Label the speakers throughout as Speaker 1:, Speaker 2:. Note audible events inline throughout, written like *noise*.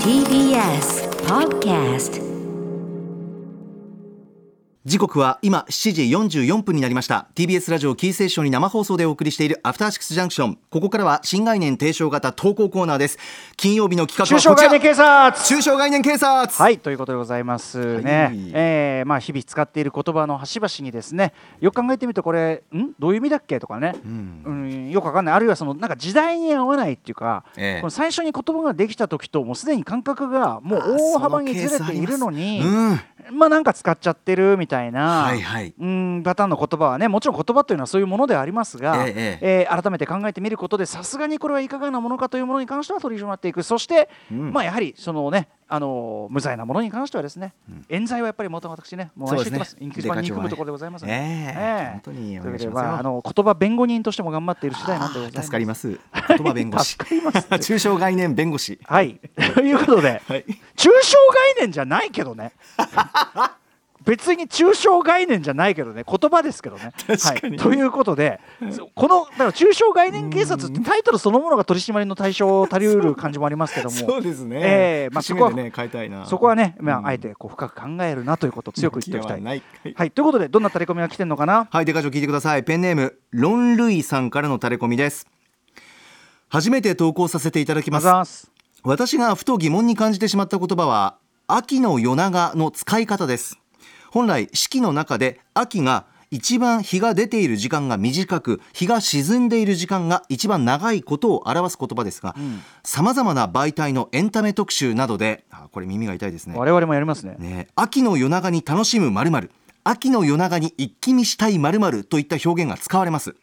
Speaker 1: TBS Podcast
Speaker 2: 時刻は今7時44分になりました。TBS ラジオキーセーションに生放送でお送りしているアフターシックスジャンクション。ここからは新概念提唱型投稿コーナーです。金曜日の企画はこちら
Speaker 3: 中小概念警察。
Speaker 2: 中小概念警察。
Speaker 3: はいということでございますね、
Speaker 2: はい。
Speaker 3: えーまあ、日々使っている言葉の端々にですねよく考えてみるとこれん？どういう意味だっけとかね、うん。よくわかんない。あるいはそのなんか時代に合わないっていうか、
Speaker 2: ええ。
Speaker 3: この最初に言葉ができた時ともうすでに感覚がもう大幅にずれているのに
Speaker 2: うん
Speaker 3: まあなんか使っちゃってるみたいな、
Speaker 2: はいはい。
Speaker 3: うんパターンの言葉はねもちろん言葉というのはそういうものではありますが、
Speaker 2: え
Speaker 3: えー改めて考えてみることでさすがにこれはいかがなものかというものに関しては取り締まっていく。そして、
Speaker 2: うん。
Speaker 3: まあやはりそのねあのー無罪なものに関してはですね、冤罪はやっぱり元々私ねもう毎週言ってます。
Speaker 2: そうですね
Speaker 3: 一番憎むところでございますので。
Speaker 2: ええ本当にお
Speaker 3: ということでああの言葉弁護人としても頑張っている次第なんでございます。
Speaker 2: 助かります。*laughs* 言葉弁護士。
Speaker 3: 助かります。
Speaker 2: 中小概念弁護士。
Speaker 3: はい。ということで、
Speaker 2: はい。
Speaker 3: 抽象概念じゃないけどね別に抽象概念じゃないけどね言葉ですけどね。*laughs* はい、ということでそこのだから抽象概念警察ってタイトルそのものが取り締まりの対象を足りうる感じもありますけども *laughs*
Speaker 2: そうですね
Speaker 3: ええまあそこは
Speaker 2: ね変えたいな
Speaker 3: そこはね、まあ、
Speaker 2: うん
Speaker 3: あえてこう深く考えるなということを強く言っておきたい。
Speaker 2: ない
Speaker 3: はい、ということでどんなタレコミが来てるのかな？
Speaker 2: はい、デカ長聞いてください。ペンネーム、ロンルイさんからのタレコミです。初めて投稿させていただきます。
Speaker 3: ます。
Speaker 2: 私がふと疑問に感じてしまった言葉は、秋の夜長の使い方です。本来、四季の中で秋が一番日が出ている時間が短く、日が沈んでいる時間が一番長いことを表す言葉ですが、さまざまな媒体のエンタメ特集などで、あこれ耳が痛いですね。
Speaker 3: 我々もやりますね。
Speaker 2: ね、秋の夜長に楽しむ〇〇秋の夜長に一気見したい〇〇といった表現が使われます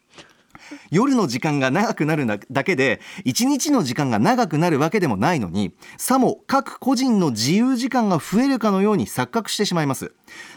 Speaker 2: 夜の時間が長くなるだけで一日の時間が長くなるわけでもないのにさも各個人の自由時間が増えるかのように錯覚してしまいます。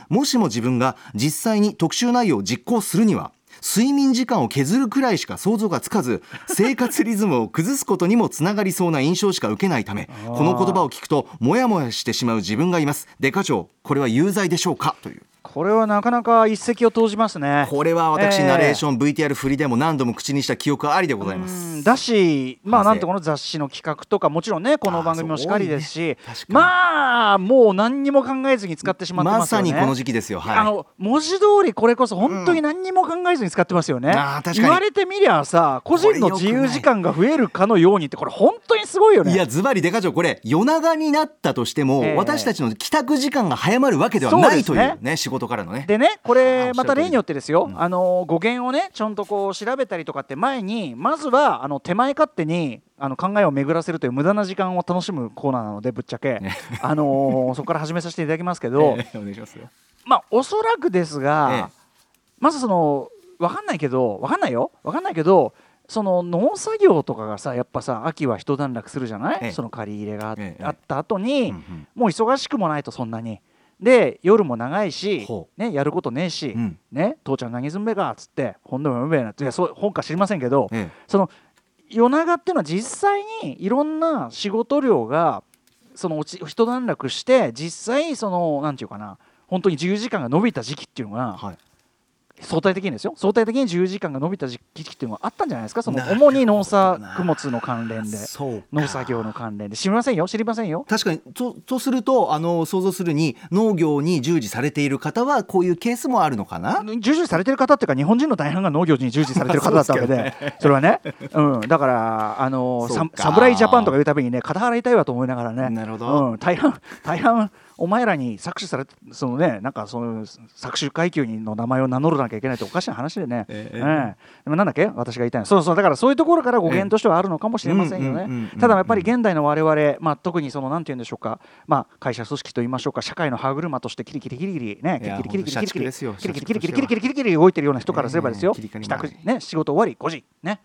Speaker 2: もしも自分が実際に特集内容を実行するには睡眠時間を削るくらいしか想像がつかず生活リズムを崩すことにもつながりそうな印象しか受けないためこの言葉を聞くとモヤモヤしてしまう自分がいます。デカ長これは有罪でしょうか？という
Speaker 3: これはなかなか一石を投じますね。
Speaker 2: これは私、
Speaker 3: ええ。
Speaker 2: ナレーション VTR 振りでも何度も口にした記憶ありでございます。
Speaker 3: うんだし、まあ、なんてこの雑誌の企画とかもちろんねこの番組もしかりですし、
Speaker 2: ね。
Speaker 3: まあもう何にも考えずに使ってしまって
Speaker 2: ま
Speaker 3: ますよね。
Speaker 2: さにこの時期ですよ。はい。
Speaker 3: あの文字通りこれこそ本当に何にも考えずに使ってますよね、
Speaker 2: あー確かに。
Speaker 3: 言われてみりゃさ個人の自由時間が増えるかのようにってこれ本当にすごいよね。
Speaker 2: いやズバリデカ長これ夜長になったとしても、
Speaker 3: ええ。
Speaker 2: 私たちの帰宅時間が早まるわけではないという
Speaker 3: そう
Speaker 2: ね仕事からのね。
Speaker 3: でねこれまた例によってですよ、
Speaker 2: うん。
Speaker 3: あの語源をねちゃんとこう調べたりとかって前にまずはあの手前勝手にあの考えを巡らせるという無駄な時間を楽しむコーナーなのでぶっちゃけ、あのーそこから始めさせていただきますけど、*laughs*
Speaker 2: ええお願いしますよ。
Speaker 3: まあおそらくですが、
Speaker 2: ええ。
Speaker 3: まずその分かんないけど分かんないよ。分かんないけどその農作業とかがさやっぱさ秋は一段落するじゃない、
Speaker 2: ええ。
Speaker 3: その借り入れがあ,、
Speaker 2: ええ。
Speaker 3: あった後に、
Speaker 2: うんうん。
Speaker 3: もう忙しくもないとそんなに。で夜も長いし
Speaker 2: ほ、
Speaker 3: ね、やることねえし、
Speaker 2: うん。
Speaker 3: ね、父ちゃん何すんべかっつって本でも読めべえなっていやそう本か知りませんけど、
Speaker 2: え
Speaker 3: その夜長っていうのは実際にいろんな仕事量がその一段落して実際そのなんていうかな本当に自由時間が伸びた時期っていうのが
Speaker 2: えはい
Speaker 3: 相対的にですよ。相対的に自由時間が伸びた時期っていうのがあったんじゃないですか？その主に農作物の関連で農作業の関連で。知りませんよ？知りませんよ？
Speaker 2: 確かに。ととするとあの想像するに農業に従事されている方はこういうケースもあるのかな？
Speaker 3: 従事されてる方っていうか日本人の大半が農業に従事されてる方だったわけで *laughs* それはね、うん、だからあの侍ジャパンとかいうたびにね肩払いたいわと思いながらね
Speaker 2: なるほど。
Speaker 3: うん、大半大半お前らに搾取されてそのねなんかその搾取階級の名前を名乗らなきゃいけないっておかしな話でね、
Speaker 2: ええ
Speaker 3: ええ。でもなんだっけ？私が言いたいの。そうそうだからそういうところから語源としてはあるのかもしれませんよね。ただやっぱり現代の我々、まあ、特にそのなんて言うんでしょうか、まあ、会社組織と言いましょうか。社会の歯車としてキリキリキリキリねキリキリキリキリキリキリキリキリキリキリキリキリキリキリ動いてるような人からすればですよ、ね仕事終わり5時ね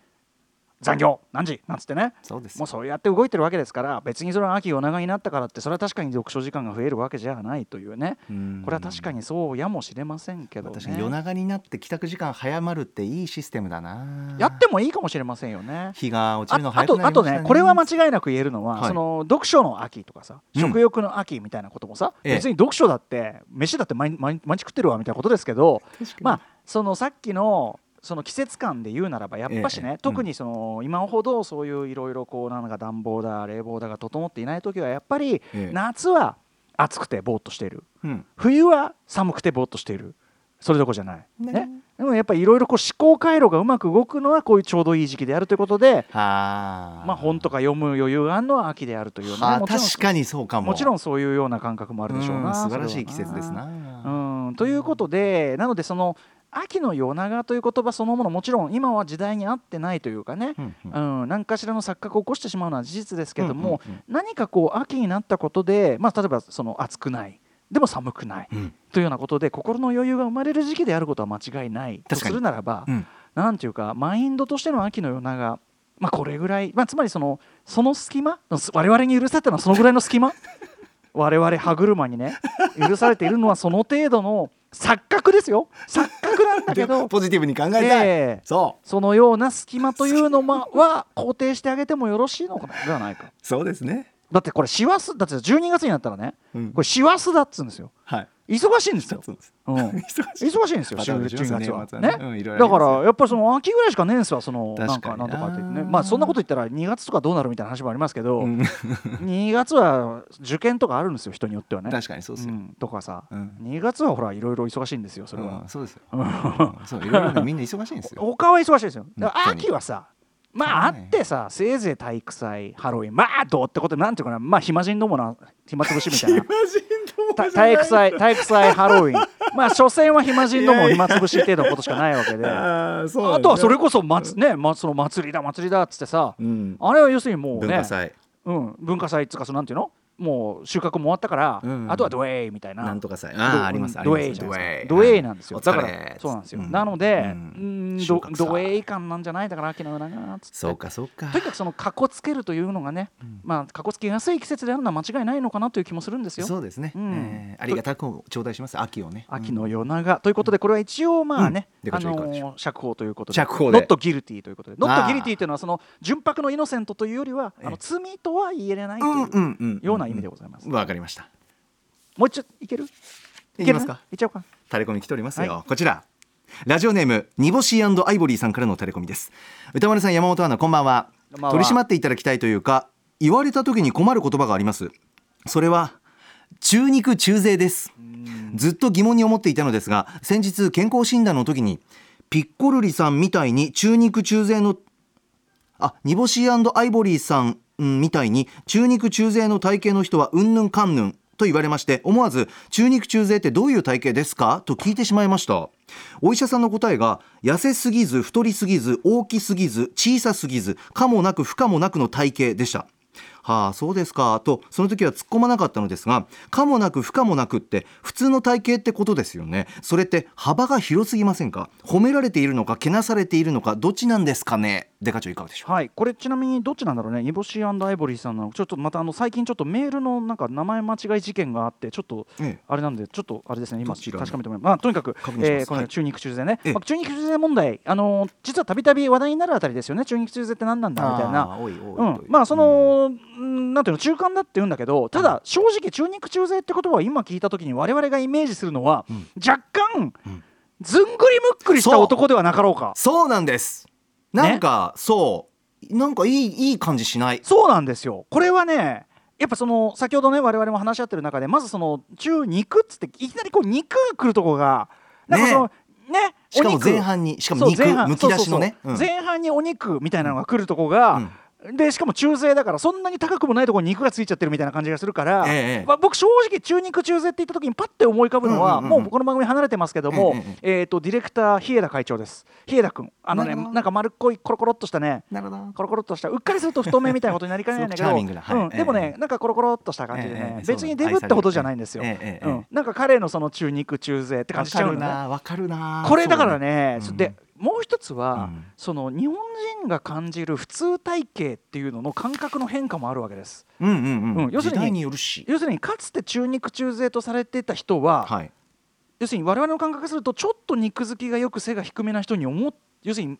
Speaker 3: 残業何時なんつってね。
Speaker 2: そうです。
Speaker 3: もうそうやって動いてるわけですから別にそれは秋夜長になったからってそれは確かに読書時間が増えるわけじゃないというね。
Speaker 2: うん。
Speaker 3: これは確かにそうやもしれませんけど
Speaker 2: 確かに夜
Speaker 3: ね
Speaker 2: 長になって帰宅時間早まるっていいシステムだな。
Speaker 3: やってもいいかもしれませんよね。
Speaker 2: 日が落ち
Speaker 3: あ
Speaker 2: るの早く
Speaker 3: あとあと
Speaker 2: なりましたね。
Speaker 3: ねこれは間違いなく言えるのは、
Speaker 2: はい。
Speaker 3: その読書の秋とかさ
Speaker 2: うん。
Speaker 3: 食欲の秋みたいなこともさ、
Speaker 2: ええ。
Speaker 3: 別に読書だって飯だって毎毎毎日食ってるわみたいなことですけど
Speaker 2: 確かに。
Speaker 3: まあそのさっきのその季節感で言うならばやっぱしね、
Speaker 2: ええ。
Speaker 3: 特にその今ほどそういういろいろこうなんか暖房だ冷房だが整っていない時はやっぱり
Speaker 2: ええ。
Speaker 3: 夏は暑くてぼーっとしている。
Speaker 2: うん。
Speaker 3: 冬は寒くてぼーっとしている。それどころじゃない、
Speaker 2: ね。
Speaker 3: ね、でもやっぱりいろいろこう思考回路がうまく動くのはこういうちょうどいい時期であるということで
Speaker 2: はあ。
Speaker 3: まあ本とか読む余裕があるのは秋であるというね
Speaker 2: 確かにそうかも。
Speaker 3: もちろんそういうような感覚もあるでしょう
Speaker 2: う
Speaker 3: なん
Speaker 2: 素晴らしい季節ですな。
Speaker 3: うん、ということでなのでその秋の夜長という言葉そのものもちろん今は時代に合ってないというかね、
Speaker 2: うんうん。
Speaker 3: うん、何かしらの錯覚を起こしてしまうのは事実ですけども、
Speaker 2: うんうんうん。
Speaker 3: 何かこう秋になったことで、まあ、例えばその暑くない。でも寒くない、
Speaker 2: うん。
Speaker 3: というようなことで心の余裕が生まれる時期であることは間違いない。とするならば、
Speaker 2: うん。
Speaker 3: なんていうかマインドとしての秋の夜長まあこれぐらい、まあ、つまりそのその隙間我々に許されたのはそのぐらいの隙間。*laughs* 我々歯車にね許されているのはその程度の錯覚ですよ。錯覚なんだけ
Speaker 2: で
Speaker 3: ど
Speaker 2: ポジティブに考えたい、
Speaker 3: ええ。
Speaker 2: そ
Speaker 3: そのような隙間というのまは *laughs* 肯定してあげてもよろしいのではないか。
Speaker 2: うそうですね。
Speaker 3: だってこれ師走だって12月になったらね
Speaker 2: うん。
Speaker 3: これ師走だっつうんですよ。
Speaker 2: はい
Speaker 3: 忙しいんですよ、*laughs*
Speaker 2: 忙しい。
Speaker 3: んですよ
Speaker 2: バタバタします
Speaker 3: 12月は
Speaker 2: ね
Speaker 3: だからやっぱりその秋ぐらいしかねえんすわそのなん
Speaker 2: 確かにな
Speaker 3: んとかってねまあそんなこと言ったら2月とかどうなるみたいな話もありますけど、
Speaker 2: うん。
Speaker 3: 2月は受験とかあるんですよ人によってはね。
Speaker 2: 確かにそうですよ、
Speaker 3: んとかさ、
Speaker 2: うん。
Speaker 3: 2月はほらいろいろ忙しいんですよそれは。
Speaker 2: うん、そうですよ、う *laughs* んそういろいろねみんな忙しいんですよ。
Speaker 3: 他は忙しいですよ。秋はさまああ
Speaker 2: ね。
Speaker 3: ってさせいぜい体育祭ハロウィン。まあどうってことでなんていうかな。まあ暇人どもな暇つぶしみたいな。た体育祭体育祭ハロウィンまあ所詮は暇人ども暇つぶし程度のことしかないわけで。あとはそれこそ祭,、ねま、その祭りだ祭りだっつってさ、
Speaker 2: うん。
Speaker 3: あれは要するにもうね
Speaker 2: 文化祭。
Speaker 3: うん、文化祭っつうかそのなんていうの？もう収穫も終わったから、
Speaker 2: うん
Speaker 3: あとはドエイみたいな。
Speaker 2: なんとか祭ああありますあります。
Speaker 3: ドエイじゃな
Speaker 2: ドエイ
Speaker 3: ドエイなんですよ。だからそうなんですよ、
Speaker 2: うん。
Speaker 3: なので、
Speaker 2: う
Speaker 3: うんド
Speaker 2: 穫祭
Speaker 3: ドエイ感なんじゃないだから秋の夜長っつって。
Speaker 2: そうかそうか。
Speaker 3: とにかくそのかっこつけるというのがね、まあかっこつけやすい季節であるのは間違いないのかなという気もするんですよ。
Speaker 2: そうですね、
Speaker 3: うん。
Speaker 2: えーありがたく頂戴します。秋をね。
Speaker 3: 秋の夜長。ということでこれは一応まあね、あのー釈放ということで。
Speaker 2: 釈放で。
Speaker 3: ノットギルティということで。ノットギルティというのはその純白のイノセントというよりはあの
Speaker 2: ええ。
Speaker 3: 罪とは言えれないという
Speaker 2: うんうんうん。
Speaker 3: ような意味でございます
Speaker 2: わかりました。
Speaker 3: もう一度いける？
Speaker 2: いきますか。
Speaker 3: いっちゃおうか。
Speaker 2: タレコミ来ておりますよ、
Speaker 3: は
Speaker 2: こちら。ラジオネーム煮干しアイボリーさんからのタレコミです。歌丸さん山本アナこんばんは。
Speaker 3: こんばんは。
Speaker 2: 取り締まっていただきたいというか言われた時に困る言葉があります。それは中肉中背です。ずっと疑問に思っていたのですが先日健康診断の時にピッコルリさんみたいに中肉中背のあ煮干しアイボリーさんみたいに中肉中背の体型の人はうんぬんかんぬんと言われまして思わず中肉中背ってどういう体型ですか？と聞いてしまいました。お医者さんの答えが痩せすぎず太りすぎず大きすぎず小さすぎず可もなく不可もなくの体型でした。はあそうですか。とその時は突っ込まなかったのですが可もなく不可もなくって普通の体型ってことですよね。それって幅が広すぎませんか？褒められているのかけなされているのかどっちなんですかね？デカ長いかがでしょう？
Speaker 3: はい、これちなみにどっちなんだろうね、煮干しアイボリーさんのちょっとまたあの最近ちょっとメールのなんか名前間違い事件があってちょっと
Speaker 2: ええ。
Speaker 3: あれなんでちょっとあれですね。今確かめてもらいます。まあとにかくえーこの中肉中背ね、
Speaker 2: ええ。
Speaker 3: まあ中肉中背問題あのー実はたびたび話題になるあたりですよね。中肉中背って何なんだみたいな。まあその、うんなんていうの中間だって言うんだけどただ正直中肉中背って言葉を今聞いた時に我々がイメージするのは、
Speaker 2: ん。
Speaker 3: 若干、
Speaker 2: ん。
Speaker 3: ずんぐりむっくりした男ではなかろうか。
Speaker 2: そうなんです。なんか、そう。なんかいいいい感じしない？
Speaker 3: そうなんですよ。これはねやっぱその先ほどね我々も話し合ってる中でまずその中肉っつっていきなりこう肉が来るとこがなんかそのね。
Speaker 2: しかも
Speaker 3: お肉。
Speaker 2: 前半にしかも肉むき出しのね。
Speaker 3: そうそうそう。
Speaker 2: うん。
Speaker 3: 前半にお肉みたいなのが来るとこが、でしかも中背だからそんなに高くもないところに肉がついちゃってるみたいな感じがするから、
Speaker 2: ええ
Speaker 3: まあ、僕正直中肉中背って言った時にパッて思い浮かぶのは、もうこの番組離れてますけども、
Speaker 2: ええ
Speaker 3: えー、とディレクター日枝会長です。日枝君。あのね
Speaker 2: な
Speaker 3: んか丸っこいコロコロっとしたね
Speaker 2: なるほど。
Speaker 3: コロコロっとしたうっかりすると太めみたいなことになりかねないんだけど *laughs*
Speaker 2: はい。
Speaker 3: うん、でも
Speaker 2: え
Speaker 3: ねなんかコロコロっとした感じでね、
Speaker 2: ええ
Speaker 3: 別にデブってほどじゃないんですよ、うん、なんか彼のその中肉中背って感じしちゃうのね。
Speaker 2: なわかるな
Speaker 3: これだからね、
Speaker 2: そう
Speaker 3: でもう一つは、
Speaker 2: うん。
Speaker 3: その日本人が感じる普通体型っていうのの感覚の変化もあるわけです。
Speaker 2: うんうんうん、
Speaker 3: うん要するに要するにかつて中肉中背とされてた人は、
Speaker 2: はい。
Speaker 3: 要するに我々の感覚するとちょっと肉付きがよく背が低めな人に思っ要するに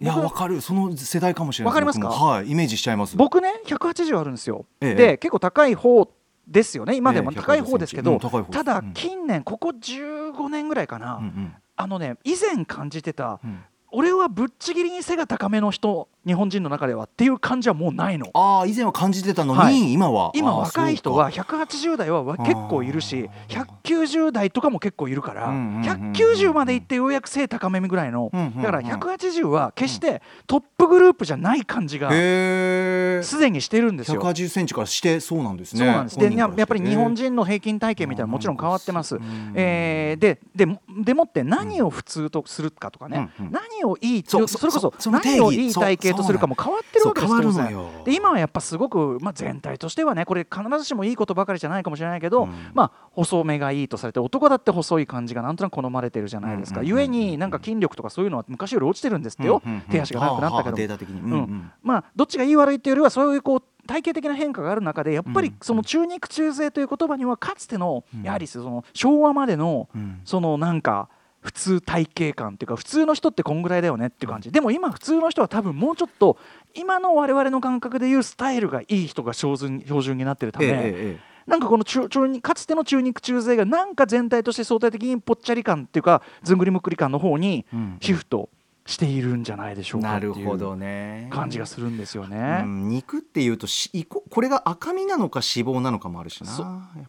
Speaker 2: いや
Speaker 3: 僕
Speaker 2: わかる。その世代かもしれない
Speaker 3: わかりますか？
Speaker 2: はい。イメージしちゃいます。
Speaker 3: 僕ね180あるんですよ、
Speaker 2: ええ。
Speaker 3: で結構高い方ですよね。今でも
Speaker 2: ええ
Speaker 3: 高い方ですけど、
Speaker 2: 150センチうん
Speaker 3: ただ
Speaker 2: うん。
Speaker 3: 近年ここ15年ぐらいかな、
Speaker 2: うんうん
Speaker 3: あのね以前感じてた
Speaker 2: うん。
Speaker 3: 俺はぶっちぎりに背が高めの人日本人の中ではっていう感じはもうないの。
Speaker 2: ああ以前は感じてたのに、
Speaker 3: はい。
Speaker 2: 今は。
Speaker 3: 今若い人は
Speaker 2: そう
Speaker 3: 180代はわ結構いるし
Speaker 2: あ
Speaker 3: 190代とかも結構いるから
Speaker 2: うんうんうんうん
Speaker 3: 190までいってようやく背高めぐらいの
Speaker 2: うんうんうん。
Speaker 3: だから180は決してトップグループじゃない感じがすでにしてるんですよ。
Speaker 2: 180センチからしてそうなんですね
Speaker 3: そうなんです。でやっぱり日本人の平均体型みたいなのもちろん変わってます。
Speaker 2: ん
Speaker 3: えーででもでもって何を普通とするかとかね、
Speaker 2: うんうん
Speaker 3: 何をいい
Speaker 2: そう
Speaker 3: それこそ何をいい体型とするかも変わってるわけです
Speaker 2: よ。
Speaker 3: で今はやっぱすごく、まあ、全体としてはねこれ必ずしもいいことばかりじゃないかもしれないけど、
Speaker 2: うん。
Speaker 3: まあ、細めがいいとされて男だって細い感じがなんとなく好まれてるじゃないですか、
Speaker 2: うんうんうん
Speaker 3: ゆえになんか筋力とかそういうのは昔より落ちてるんですってよ、
Speaker 2: うんうんうん
Speaker 3: 手足が長くなったけどまあどっちがいい悪いっていうよりはそういうこう体型的な変化がある中でやっぱ
Speaker 2: うん
Speaker 3: りその中肉中背という言葉にはかつての
Speaker 2: うん。
Speaker 3: やはりその昭和までの
Speaker 2: うん。
Speaker 3: そのなんか普通体型感っていうか普通の人ってこんぐらいだよねっていう感じでも今普通の人は多分もうちょっと今の我々の感覚でいうスタイルがいい人が標準標準になってるため、
Speaker 2: ええええ。
Speaker 3: なんかこの中中にかつての中肉中背がなんか全体として相対的にぽっちゃり感っていうかずんぐりむっくり感の方に
Speaker 2: うん。
Speaker 3: シフトしているんじゃないでしょうか
Speaker 2: な
Speaker 3: っていう
Speaker 2: るほどね。
Speaker 3: 感じがするんですよね。
Speaker 2: うん肉っていうとここれが赤身なのか脂肪なのかもあるしな。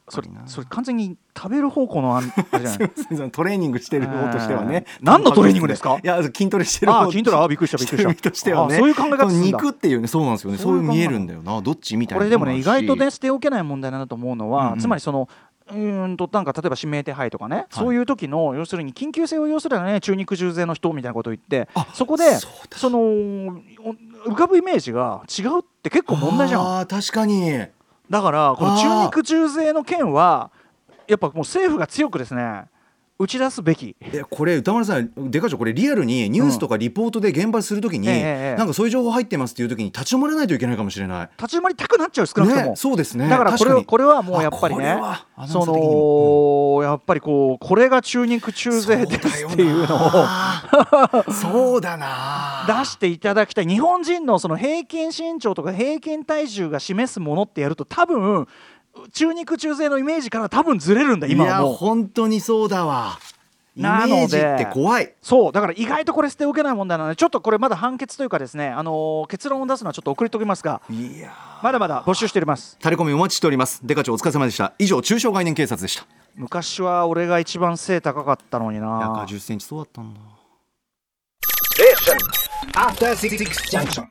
Speaker 3: それそれ完全に食べる方向のあれじゃない？
Speaker 2: トレーニングしてる方としてはね。
Speaker 3: 何のトレーニングですか？
Speaker 2: いや筋トレしてる方
Speaker 3: 筋トレ。あーびっくりしたびっくりした。
Speaker 2: としてはね
Speaker 3: そういう考え方
Speaker 2: 肉っていうねそうなんですよね。そうういう見えるんだよなどっちみたいな。
Speaker 3: これでもね意外とね捨ておけない問題だなと思うのは、
Speaker 2: うんうん。
Speaker 3: つまりそのうーんとなんか例えば指名手配とかね、そういう時の要するに緊急性を要するね。中肉重背の人みたいなことを言って。
Speaker 2: あ
Speaker 3: そこで
Speaker 2: そ
Speaker 3: のお浮かぶイメージが違うって結構問題じゃん。
Speaker 2: 確かに。
Speaker 3: だからこの中肉重背の件はやっぱもう政府が強くですね打ち出すべき。
Speaker 2: えこれ歌丸さんでかちょ？これリアルにニュースとかリポートで現場するときに、
Speaker 3: ええええ。
Speaker 2: なんかそういう情報入ってますっていうときに立ち止まらないといけないかもしれない。
Speaker 3: 立ち止まりたくなっちゃう少なくとも、
Speaker 2: ね、そうですね
Speaker 3: だからこれはこれはもうやっぱりねそ
Speaker 2: ー的にも。
Speaker 3: のやっぱりこうこれが中肉中背ですっていうのを
Speaker 2: をそうだな。
Speaker 3: 出していただきたい。日本人のその平均身長とか平均体重が示すものってやると多分中肉中背のイメージから多分ずれるんだ今
Speaker 2: いや
Speaker 3: はもう。
Speaker 2: 本当にそうだわ。イメ
Speaker 3: なので
Speaker 2: ージって怖い。
Speaker 3: そうだから意外とこれ捨ておけない問題なのでちょっとこれまだ判決というかですね、あのー結論を出すのはちょっと遅れておきますが
Speaker 2: いや
Speaker 3: まだまだ募集しております。
Speaker 2: タレコミお待ちしております。デカ長お疲れ様でした。以上中小概念警察でした。
Speaker 3: 昔は俺が一番背高かったのにな。
Speaker 2: 110センチそうだったんだ。
Speaker 4: After Six Junction.